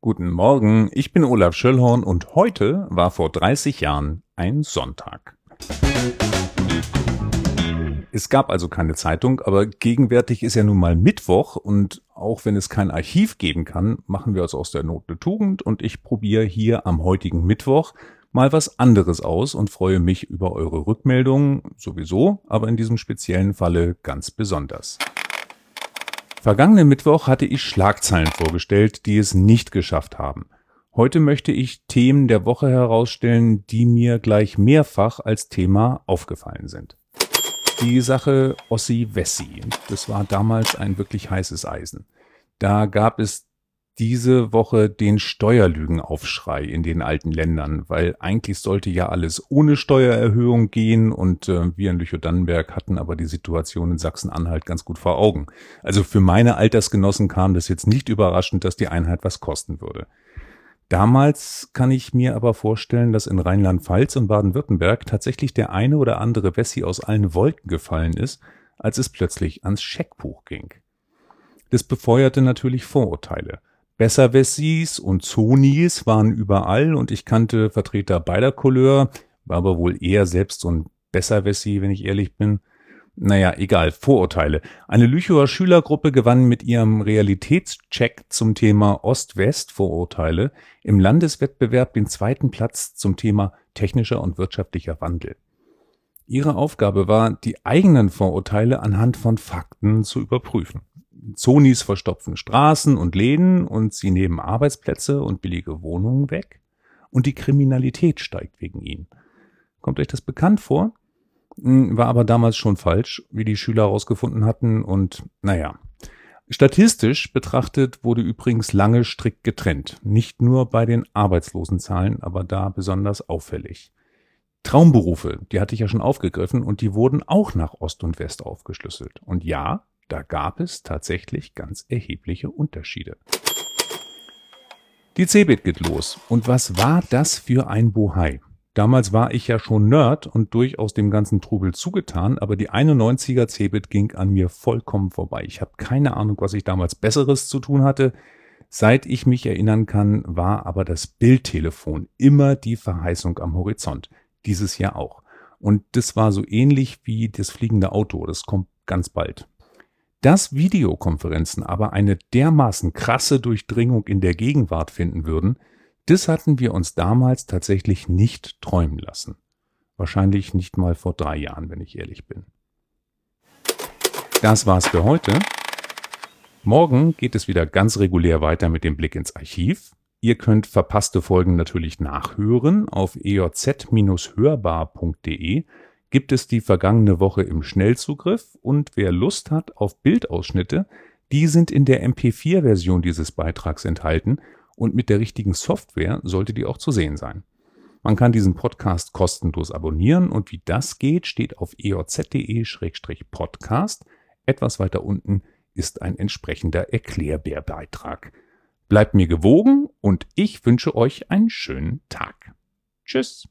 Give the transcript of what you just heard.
Guten Morgen, ich bin Olaf Schöllhorn und heute war vor 30 Jahren ein Sonntag. Es gab also keine Zeitung, aber gegenwärtig ist ja nun mal Mittwoch und auch wenn es kein Archiv geben kann, machen wir also aus der Not eine Tugend und ich probiere hier am heutigen Mittwoch mal was anderes aus und freue mich über eure Rückmeldungen sowieso, aber in diesem speziellen Falle ganz besonders. Vergangenen Mittwoch hatte ich Schlagzeilen vorgestellt, die es nicht geschafft haben. Heute möchte ich Themen der Woche herausstellen, die mir gleich mehrfach als Thema aufgefallen sind. Die Sache Ossi Wessi, das war damals ein wirklich heißes Eisen. Da gab es diese Woche den Steuerlügenaufschrei in den alten Ländern, weil eigentlich sollte ja alles ohne Steuererhöhung gehen und äh, wir in Lüchow-Dannenberg hatten aber die Situation in Sachsen-Anhalt ganz gut vor Augen. Also für meine Altersgenossen kam das jetzt nicht überraschend, dass die Einheit was kosten würde. Damals kann ich mir aber vorstellen, dass in Rheinland-Pfalz und Baden-Württemberg tatsächlich der eine oder andere Wessi aus allen Wolken gefallen ist, als es plötzlich ans Scheckbuch ging. Das befeuerte natürlich Vorurteile. Besserwessis und Zonis waren überall und ich kannte Vertreter beider Couleur, war aber wohl eher selbst so ein Besserwessi, wenn ich ehrlich bin. Naja, egal, Vorurteile. Eine Lüchower Schülergruppe gewann mit ihrem Realitätscheck zum Thema Ost-West-Vorurteile im Landeswettbewerb den zweiten Platz zum Thema technischer und wirtschaftlicher Wandel. Ihre Aufgabe war, die eigenen Vorurteile anhand von Fakten zu überprüfen. Zonis verstopfen Straßen und Läden und sie nehmen Arbeitsplätze und billige Wohnungen weg. Und die Kriminalität steigt wegen ihnen. Kommt euch das bekannt vor? Hm, war aber damals schon falsch, wie die Schüler herausgefunden hatten. Und naja, statistisch betrachtet wurde übrigens lange strikt getrennt. Nicht nur bei den Arbeitslosenzahlen, aber da besonders auffällig. Traumberufe, die hatte ich ja schon aufgegriffen und die wurden auch nach Ost und West aufgeschlüsselt. Und ja, da gab es tatsächlich ganz erhebliche Unterschiede. Die Cebit geht los. Und was war das für ein Bohai? Damals war ich ja schon Nerd und durchaus dem ganzen Trubel zugetan, aber die 91er Cebit ging an mir vollkommen vorbei. Ich habe keine Ahnung, was ich damals Besseres zu tun hatte. Seit ich mich erinnern kann, war aber das Bildtelefon immer die Verheißung am Horizont. Dieses Jahr auch. Und das war so ähnlich wie das fliegende Auto. Das kommt ganz bald. Dass Videokonferenzen aber eine dermaßen krasse Durchdringung in der Gegenwart finden würden, das hatten wir uns damals tatsächlich nicht träumen lassen. Wahrscheinlich nicht mal vor drei Jahren, wenn ich ehrlich bin. Das war's für heute. Morgen geht es wieder ganz regulär weiter mit dem Blick ins Archiv. Ihr könnt verpasste Folgen natürlich nachhören auf ejz-hörbar.de gibt es die vergangene Woche im Schnellzugriff und wer Lust hat auf Bildausschnitte, die sind in der MP4-Version dieses Beitrags enthalten und mit der richtigen Software sollte die auch zu sehen sein. Man kann diesen Podcast kostenlos abonnieren und wie das geht, steht auf eoz.de-podcast. Etwas weiter unten ist ein entsprechender Erklärbär-Beitrag. Bleibt mir gewogen und ich wünsche euch einen schönen Tag. Tschüss.